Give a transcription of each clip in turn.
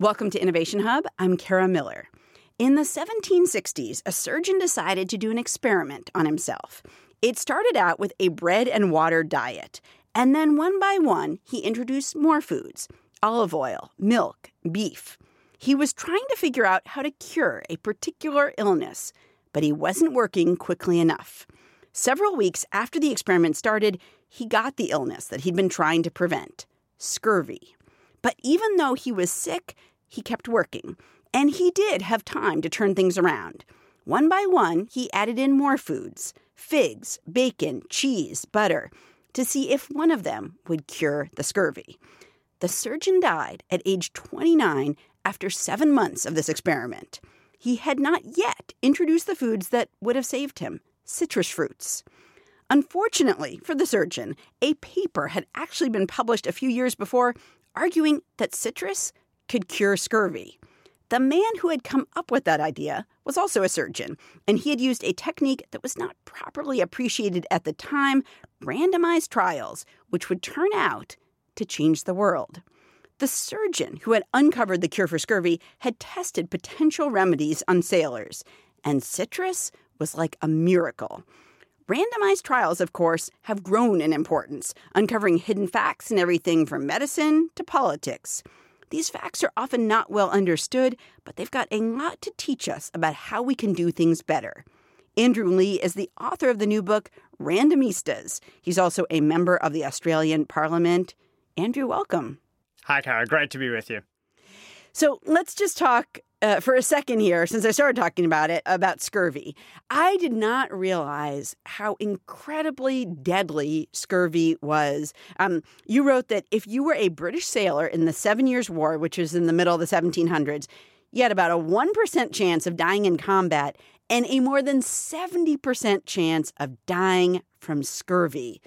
Welcome to Innovation Hub. I'm Kara Miller. In the 1760s, a surgeon decided to do an experiment on himself. It started out with a bread and water diet, and then one by one, he introduced more foods olive oil, milk, beef. He was trying to figure out how to cure a particular illness, but he wasn't working quickly enough. Several weeks after the experiment started, he got the illness that he'd been trying to prevent scurvy. But even though he was sick, he kept working, and he did have time to turn things around. One by one, he added in more foods figs, bacon, cheese, butter to see if one of them would cure the scurvy. The surgeon died at age 29 after seven months of this experiment. He had not yet introduced the foods that would have saved him citrus fruits. Unfortunately for the surgeon, a paper had actually been published a few years before arguing that citrus could cure scurvy. The man who had come up with that idea was also a surgeon, and he had used a technique that was not properly appreciated at the time randomized trials, which would turn out to change the world. The surgeon who had uncovered the cure for scurvy had tested potential remedies on sailors, and citrus was like a miracle. Randomized trials, of course, have grown in importance, uncovering hidden facts in everything from medicine to politics. These facts are often not well understood, but they've got a lot to teach us about how we can do things better. Andrew Leigh is the author of the new book, Randomistas. He's also a member of the Australian Parliament. Andrew, welcome. Hi, Kara. Great to be with you. So let's just talk uh, for a second here, since I started talking about it, about scurvy. I did not realize how incredibly deadly scurvy was. Um, you wrote that if you were a British sailor in the Seven Years' War, which was in the middle of the 1700s, you had about a 1% chance of dying in combat and a more than 70% chance of dying from scurvy.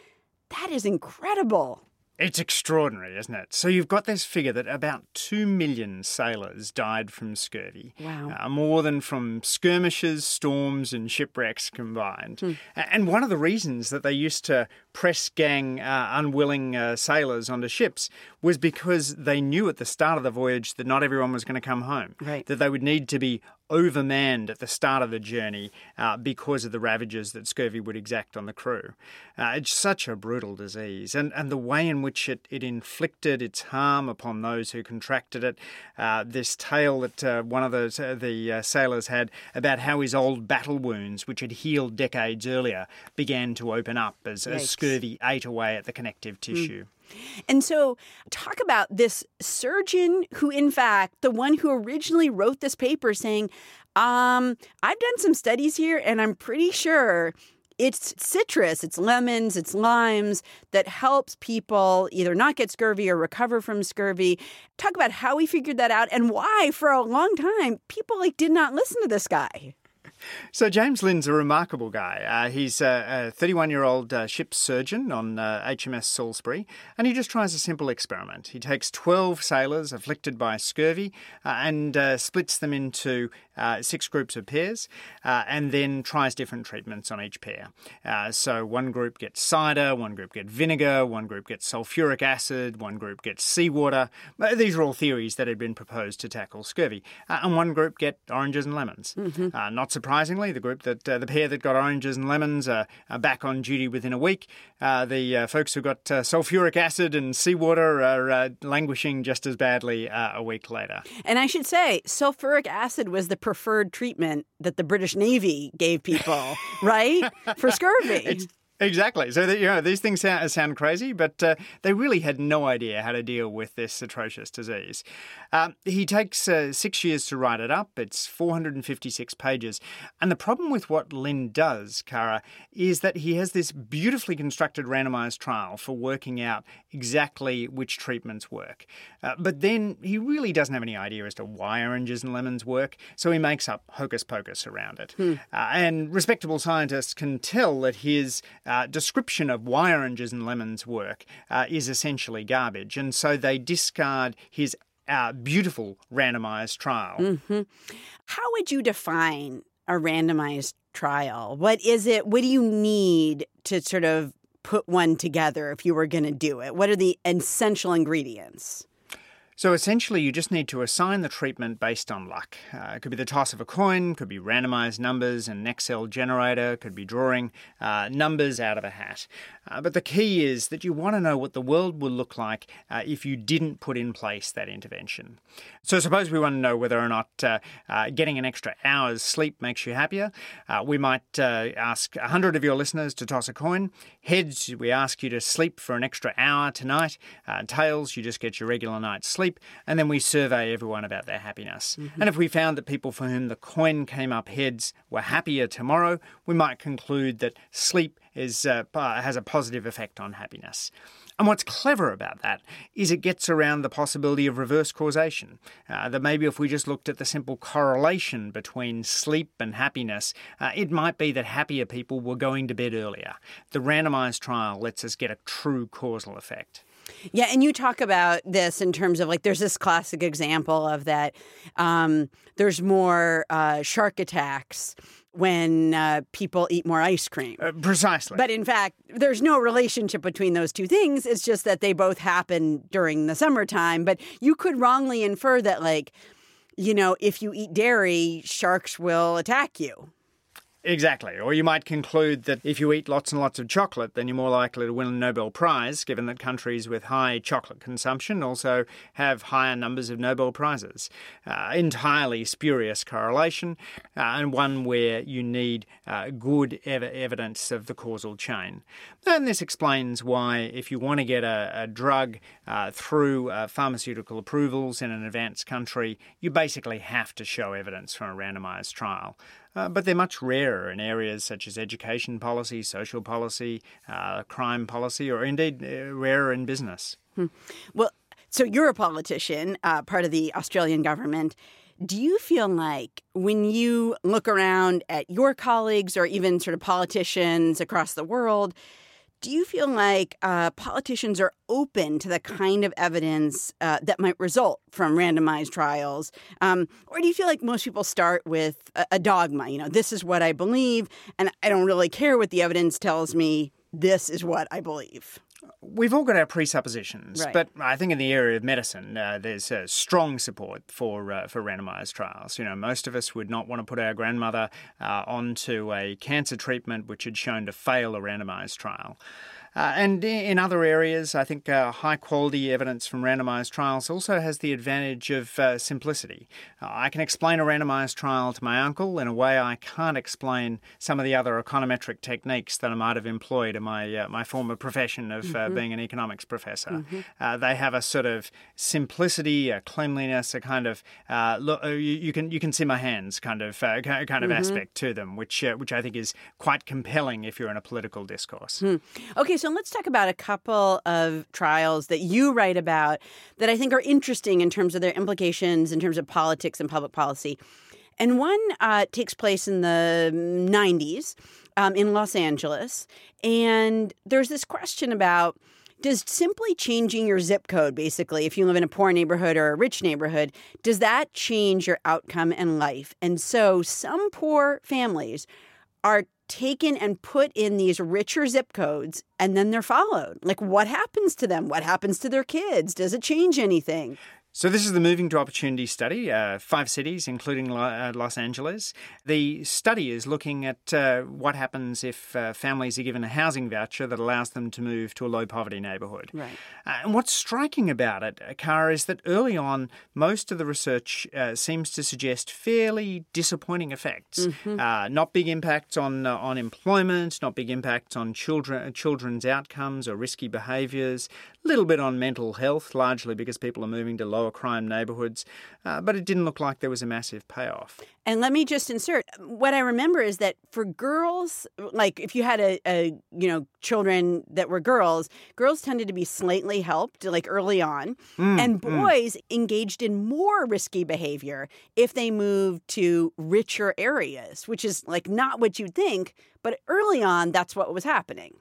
That is incredible. It's extraordinary, isn't it? So you've got this figure that about 2 million sailors died from scurvy. Wow. Uh, more than from skirmishes, storms, and shipwrecks combined. Hmm. And one of the reasons that they used to press gang uh, unwilling uh, sailors onto ships was because they knew at the start of the voyage that not everyone was going to come home. Right. That they would need to be overmanned at the start of the journey uh, because of the ravages that scurvy would exact on the crew. Uh, it's such a brutal disease, and, and the way in which it, it inflicted its harm upon those who contracted it. Uh, this tale that uh, one of the, uh, the uh, sailors had about how his old battle wounds, which had healed decades earlier, began to open up as, as scurvy ate away at the connective tissue. Mm. And so, talk about this surgeon who, in fact, the one who originally wrote this paper saying, um, I've done some studies here and I'm pretty sure it's citrus, it's lemons, it's limes that helps people either not get scurvy or recover from scurvy. Talk about how he figured that out and why, for a long time, people like did not listen to this guy. So James Lind's a remarkable guy. Uh, he's a 31 year old uh, ship surgeon on uh, HMS Salisbury, and he just tries a simple experiment. He takes 12 sailors afflicted by scurvy uh, and uh, splits them into uh, six groups of pairs, and then tries different treatments on each pair. so one group gets cider, one group gets vinegar, one group gets sulfuric acid, one group gets seawater. These are all theories that had been proposed to tackle scurvy, and one group get oranges and lemons. Mm-hmm. not surprisingly, the group that uh, the pair that got oranges and lemons are, are back on duty within a week. Uh, the uh, folks who got uh, sulfuric acid and seawater are uh, languishing just as badly uh, a week later. And I should say, sulfuric acid was the preferred treatment that the British Navy gave people, right, for scurvy. It's- Exactly. So that, you know these things sound, sound crazy, but uh, they really had no idea how to deal with this atrocious disease. Um, he takes uh, six years to write it up. It's 456 pages, and the problem with what Lind does, Kara, is that he has this beautifully constructed randomized trial for working out exactly which treatments work. Uh, but then he really doesn't have any idea as to why oranges and lemons work, so he makes up hocus pocus around it. Hmm. Uh, and respectable scientists can tell that his uh, description of why oranges and lemons work uh, is essentially garbage, and so they discard his uh, beautiful randomized trial. Mm-hmm. How would you define a randomized trial? What is it? What do you need to sort of put one together if you were going to do it? What are the essential ingredients? So essentially, you just need to assign the treatment based on luck. Uh, it could be the toss of a coin, could be randomized numbers, an Excel generator, could be drawing uh, numbers out of a hat. Uh, but the key is that you want to know what the world will look like uh, if you didn't put in place that intervention. So suppose we want to know whether or not uh, uh, getting an extra hour's sleep makes you happier. we might ask 100 of your listeners to toss a coin. Heads, we ask you to sleep for an extra hour tonight. tails, you just get your regular night's sleep sleep, and then we survey everyone about their happiness. Mm-hmm. And if we found that people for whom the coin came up heads were happier tomorrow, we might conclude that sleep is, uh, has a positive effect on happiness. And what's clever about that is it gets around the possibility of reverse causation. Uh, that maybe if we just looked at the simple correlation between sleep and happiness, uh, it might be that happier people were going to bed earlier. The randomized trial lets us get a true causal effect. Yeah, and you talk about this in terms of like there's this classic example of that um, there's more uh, shark attacks when uh, people eat more ice cream. Uh, precisely. But in fact, there's no relationship between those two things. It's just that they both happen during the summertime. But you could wrongly infer that, like, you know, if you eat dairy, sharks will attack you. Exactly. Or you might conclude that if you eat lots and lots of chocolate, then you're more likely to win a Nobel Prize, given that countries with high chocolate consumption also have higher numbers of Nobel Prizes. Uh, entirely spurious correlation, uh, and one where you need uh, good ev- evidence of the causal chain. And this explains why, if you want to get a, a drug uh, through uh, pharmaceutical approvals in an advanced country, you basically have to show evidence from a randomized trial. Uh, but they're much rarer in areas such as education policy, social policy, uh, crime policy, or indeed uh, rarer in business. Hmm. Well, so you're a politician, uh, part of the Australian government. Do you feel like when you look around at your colleagues or even sort of politicians across the world, do you feel like uh, politicians are open to the kind of evidence uh, that might result from randomized trials? Um, or do you feel like most people start with a, a dogma? You know, this is what I believe, and I don't really care what the evidence tells me. This is what I believe. We've all got our presuppositions, right. but I think in the area of medicine, uh, there's uh, strong support for uh, for randomized trials. You know, most of us would not want to put our grandmother uh, onto a cancer treatment which had shown to fail a randomized trial. Uh, and in other areas, I think uh, high quality evidence from randomized trials also has the advantage of uh, simplicity. Uh, I can explain a randomized trial to my uncle in a way I can't explain some of the other econometric techniques that I might have employed in my uh, my former profession of uh, mm-hmm. being an economics professor. Mm-hmm. they have a sort of simplicity, a cleanliness, a kind of look. You, you, can you can see my hands kind of kind of mm-hmm. aspect to them, which which I think is quite compelling if you're in a political discourse. Hmm. Okay so let's talk about a couple of trials that you write about that I think are interesting in terms of their implications in terms of politics and public policy. And one uh, takes place in the 90s um, in Los Angeles. And there's this question about does simply changing your zip code, basically, if you live in a poor neighborhood or a rich neighborhood, does that change your outcome in life? And so some poor families are taken and put in these richer zip codes and then they're followed. Like, what happens to them? What happens to their kids? Does it change anything? So, this is the Moving to Opportunity study, uh, five cities, including uh, Los Angeles. The study is looking at uh, what happens if uh, families are given a housing voucher that allows them to move to a low poverty neighbourhood. Right. Uh, and what's striking about it, Kara, is that early on, most of the research uh, seems to suggest fairly disappointing effects. Mm-hmm. not big impacts on, on employment, not big impacts on children, children's outcomes or risky behaviours, a little bit on mental health, largely because people are moving to lower crime neighbourhoods, uh, but it didn't look like there was a massive payoff. And let me just insert what I remember is that for girls, like if you had a, a you know children that were girls, girls tended to be slightly helped like early on, mm, and mm. boys mm. engaged in more risky behavior if they moved to richer areas, which is like not what you'd think, but early on that's what was happening.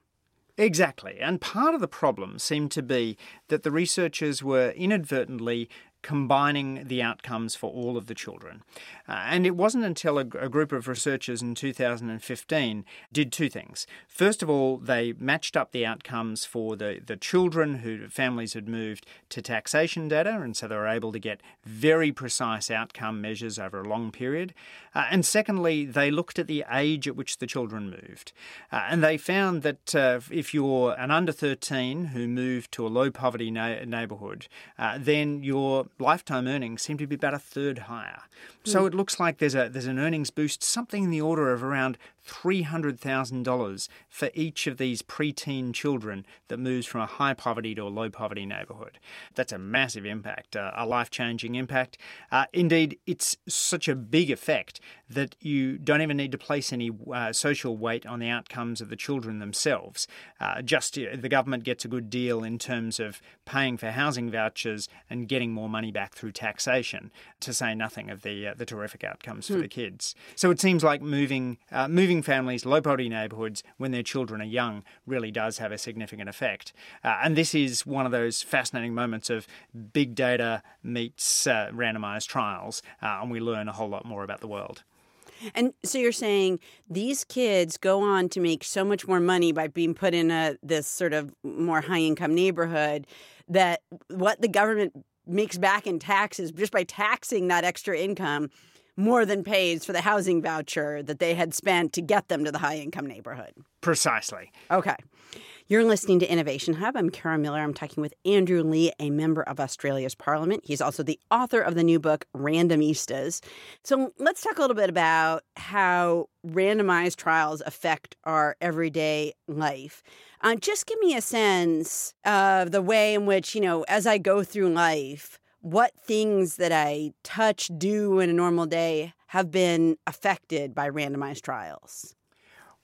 Exactly. And part of the problem seemed to be that the researchers were inadvertently combining the outcomes for all of the children. Uh, and it wasn't until a, a, group of researchers in 2015 did two things. First of all, they matched up the outcomes for the, the children who families had moved to taxation data, and so they were able to get very precise outcome measures over a long period. Uh, and secondly, they looked at the age at which the children moved. Uh, and they found that uh, if you're an under 13 who moved to a low poverty na- neighbourhood, uh, then your lifetime earnings seem to be about a third higher. So mm. it looks like there's a there's an earnings boost, something in the order of around $300,000 for each of these preteen children that moves from a high poverty to a low poverty neighbourhood. That's a massive impact, uh, a life changing impact. Uh, indeed, it's such a big effect that you don't even need to place any uh, social weight on the outcomes of the children themselves. Uh, just uh, the government gets a good deal in terms of paying for housing vouchers and getting more money back through taxation, to say nothing of the, uh, the terrific outcomes for hmm. the kids. So it seems like moving, moving moving families, low poverty neighbourhoods, when their children are young, really does have a significant effect. Uh, and this is one of those fascinating moments of big data meets uh, randomised trials, uh, and we learn a whole lot more about the world. And so you're saying these kids go on to make so much more money by being put in a this sort of more high income neighborhood that what the government makes back in taxes just by taxing that extra income more than pays for the housing voucher that they had spent to get them to the high income neighborhood. Precisely. Okay. You're listening to Innovation Hub. I'm Kara Miller. I'm talking with Andrew Leigh, a member of Australia's Parliament. He's also the author of the new book, Randomistas. So let's talk a little bit about how randomized trials affect our everyday life. Uh, just give me a sense of the way in which, you know, as I go through life, what things that I touch, do in a normal day have been affected by randomized trials?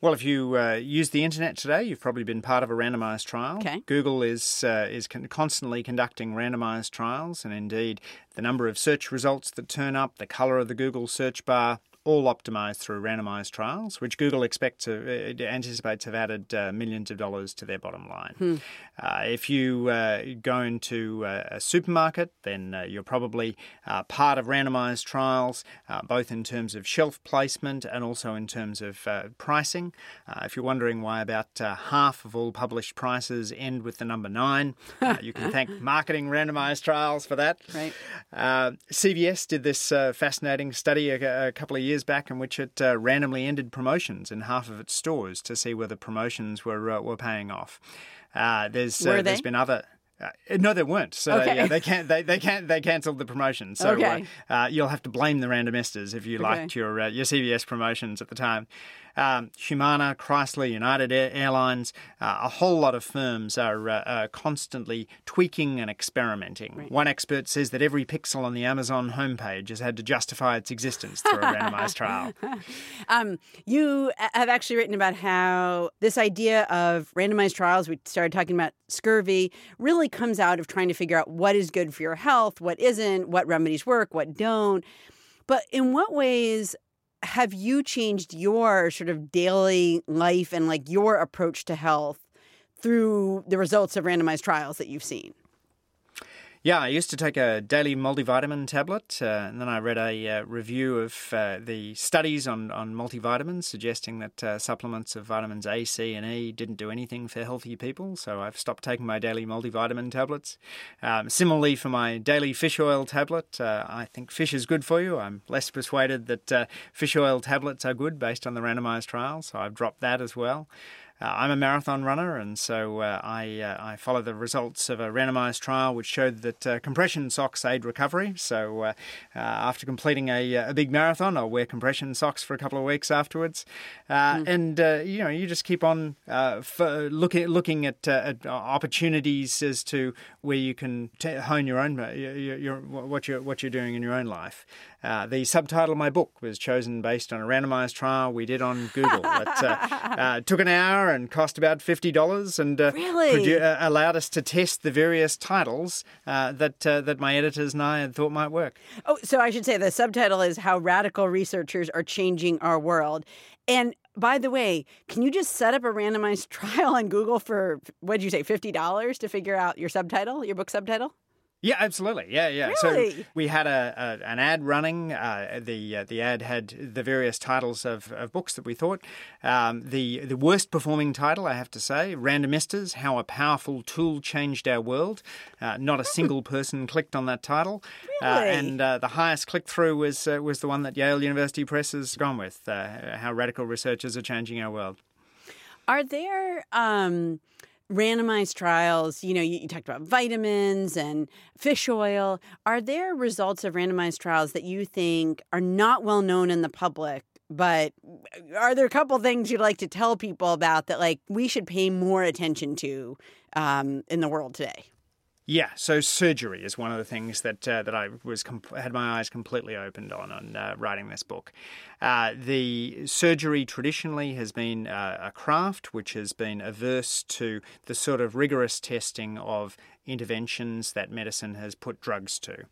Well, if you uh, use the internet today, you've probably been part of a randomized trial. Okay. Google is uh, is con- constantly conducting randomized trials, and indeed, the number of search results that turn up, the color of the Google search bar, all optimized through randomized trials, which Google expects to uh, anticipates have added uh, millions of dollars to their bottom line. Hmm. Uh, if you uh, go into uh, a supermarket, then uh, you're probably part of randomized trials, both in terms of shelf placement and also in terms of pricing. if you're wondering why about half of all published prices end with the number nine, you can thank marketing randomized trials for that. Right. CVS did this fascinating study a, a couple of years years back in which it uh, randomly ended promotions in half of its stores to see whether promotions were uh, were paying off. Uh, there's uh, there's been other. Uh, no, they weren't. So okay. they can't. They they can't. They cancelled the promotion. So okay. uh, you'll have to blame the randomistas if you okay. liked your your CVS promotions at the time um, Humana, Chrysler, United Airlines, uh, a whole lot of firms are uh, uh, constantly tweaking and experimenting. Right. One expert says that every pixel on the Amazon homepage has had to justify its existence through a randomized trial. Um, you have actually written about how this idea of randomized trials, we started talking about scurvy, really comes out of trying to figure out what is good for your health, what isn't, what remedies work, what don't. But in what ways have you changed your sort of daily life and like your approach to health through the results of randomized trials that you've seen? Yeah, I used to take a daily multivitamin tablet, uh, and then I read a uh, review of uh, the studies on, on multivitamins suggesting that uh, supplements of vitamins A, C, and E didn't do anything for healthy people, so I've stopped taking my daily multivitamin tablets. Um, similarly, for my daily fish oil tablet, uh, I think fish is good for you. I'm less persuaded that uh, fish oil tablets are good based on the randomized trials, so I've dropped that as well. Uh, I'm a marathon runner, and so uh, I uh, I follow the results of a randomised trial which showed that uh, compression socks aid recovery. So uh, uh, after completing a, a big marathon, I'll wear compression socks for a couple of weeks afterwards, mm. and you know you just keep on looking looking at, at, opportunities as to where you can t- hone your own your, your, what you're what you're doing in your own life. Uh, the subtitle of my book was chosen based on a randomized trial we did on Google. it uh, uh, took an hour and cost about $50 and uh, really? produ- uh, allowed us to test the various titles that, that my editors and I had thought might work. Oh, so I should say the subtitle is How Radical Researchers Are Changing Our World. And by the way, can you just set up a randomized trial on Google for, what did you say, $50 to figure out your subtitle, your book subtitle? Yeah, absolutely. Yeah, yeah. Really? So we had a, a an ad running. Uh, the uh, the ad had the various titles of, of books that we thought. Um, the the worst performing title, I have to say, Randomistas: How a Powerful Tool Changed Our World. Uh, not a single person clicked on that title, uh, Really? and uh, the highest click through was uh, was the one that Yale University Press has gone with. Uh, how radical researchers are changing our world. Are there um, randomized trials? You know, you, you talked about vitamins and fish oil. Are there results of randomized trials that you think are not well known in the public? But are there a couple things you'd like to tell people about that, like, we should pay more attention to um, in the world today? Yeah, so surgery is one of the things that uh, that I was comp- had my eyes completely opened on on uh, writing this book. Uh, the surgery traditionally has been uh, a craft which has been averse to the sort of rigorous testing of interventions that medicine has put drugs to.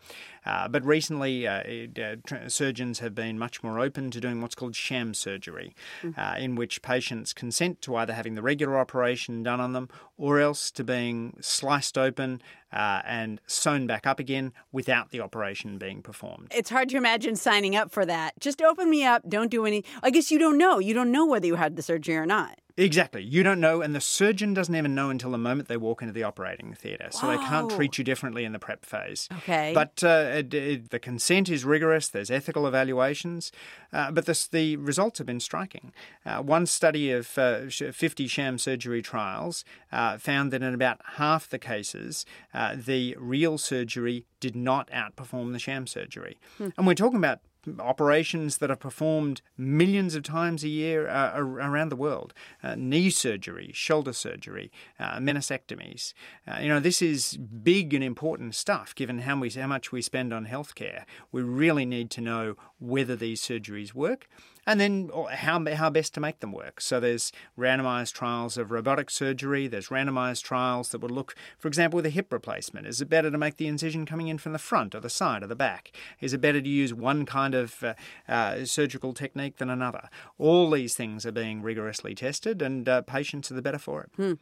Uh, but recently, uh, uh, tr- surgeons have been much more open to doing what's called sham surgery, uh, in which patients consent to either having the regular operation done on them or else to being sliced open uh, and sewn back up again without the operation being performed. It's hard to imagine signing up for that. Just open me up. Don't do any. I guess you don't know. You don't know whether you had the surgery or not. Exactly. You don't know, and the surgeon doesn't even know until the moment they walk into the operating theatre. So they can't treat you differently in the prep phase. Okay. But uh, it, it, the consent is rigorous, there's ethical evaluations, uh, but this, the results have been striking. Uh, one study of uh, 50 sham surgery trials uh, found that in about half the cases, uh, the real surgery did not outperform the sham surgery. And we're talking about operations that are performed millions of times a year uh, around the world uh, knee surgery, shoulder surgery, uh, meniscectomies. Uh, you know, this is big and important stuff given how, we, how much we spend on healthcare. We really need to know whether these surgeries work and then how, how best to make them work. So there's randomized trials of robotic surgery, there's randomized trials that would look, for example, with a hip replacement. Is it better to make the incision coming in from the front or the side or the back? Is it better to use one kind of uh, uh, surgical technique than another? All these things are being rigorously tested, and uh, patients are the better for it.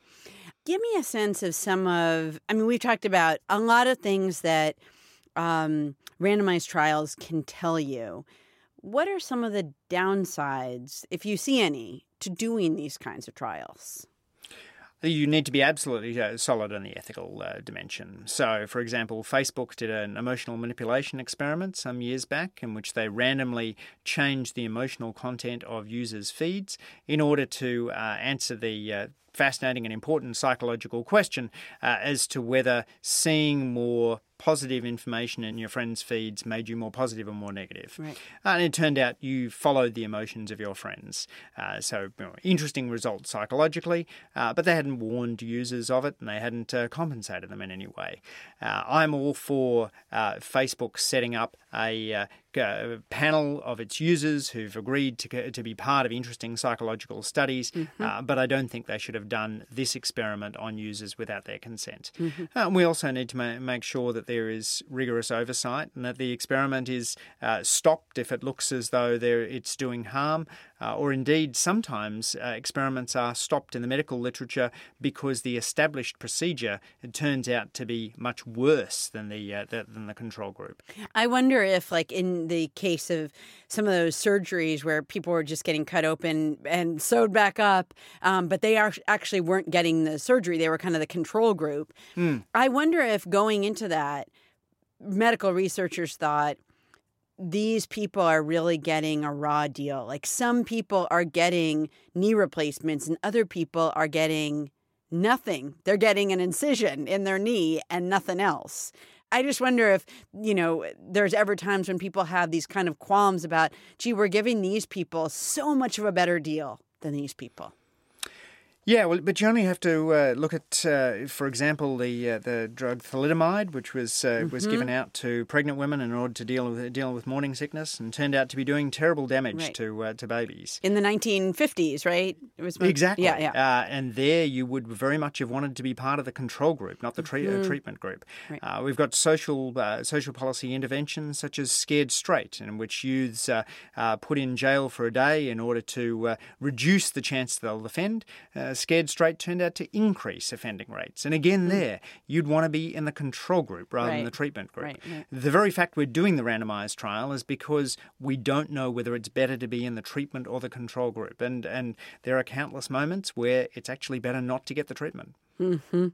Give me a sense of some of. I mean, we've talked about a lot of things that um, randomized trials can tell you. What are some of the downsides, if you see any, to doing these kinds of trials? You need to be absolutely uh, solid on the ethical uh, dimension. So, for example, Facebook did an emotional manipulation experiment some years back in which they randomly changed the emotional content of users' feeds in order to uh, answer the uh, fascinating and important psychological question uh, as to whether seeing more positive information in your friends' feeds made you more positive or more negative. Right. And it turned out you followed the emotions of your friends. Uh, so, you know, interesting result psychologically, uh, but they hadn't warned users of it and they hadn't uh, compensated them in any way. Uh, I'm all for uh, Facebook setting up a uh, g- panel of its users who've agreed to, to be part of interesting psychological studies, uh, but I don't think they should have done this experiment on users without their consent. Uh, we also need to ma- make sure that there is rigorous oversight and that the experiment is uh, stopped if it looks as though there, it's doing harm, uh, or indeed sometimes uh, experiments are stopped in the medical literature because the established procedure it turns out to be much worse than the, uh, the than the control group. I wonder if, like, in the case of some of those surgeries where people were just getting cut open and sewed back up, um, but they are, actually weren't getting the surgery, they were kind of the control group. I wonder if going into that, medical researchers thought, these people are really getting a raw deal. Like some people are getting knee replacements and other people are getting nothing. They're getting an incision in their knee and nothing else. I just wonder if, you know, there's ever times when people have these kind of qualms about, gee, we're giving these people so much of a better deal than these people. Yeah, well, but you only have to uh, look at, uh, for example, the uh, the drug thalidomide, which was uh, was given out to pregnant women in order to deal with deal with morning sickness, and turned out to be doing terrible damage Right. to uh, to babies. In the 1950s, right? It was Exactly. Yeah, yeah. Uh, and there you would very much have wanted to be part of the control group, not the tre- uh, treatment group. Right. Uh, we've got social uh, social policy interventions such as Scared Straight, in which youths uh, uh, put in jail for a day in order to uh, reduce the chance they'll offend. Uh, Scared Straight turned out to increase offending rates. And again, mm. there, you'd want to be in the control group rather right. than the treatment group. Right, right. The very fact we're doing the randomized trial is because we don't know whether it's better to be in the treatment or the control group. And, and there are countless moments where it's actually better not to get the treatment. Mm-hmm.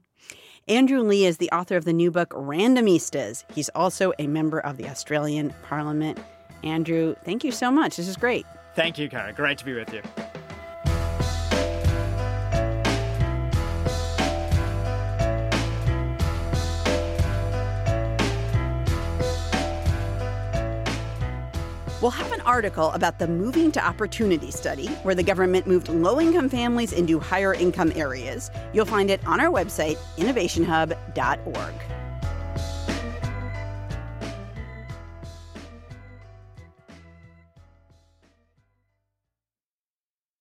Andrew Leigh is the author of the new book Randomistas. He's also a member of the Australian Parliament. Andrew, thank you so much. This is great. Thank you, Kara. Great to be with you. We'll have an article about the Moving to Opportunity study, where the government moved low income families into higher income areas. You'll find it on our website, innovationhub.org.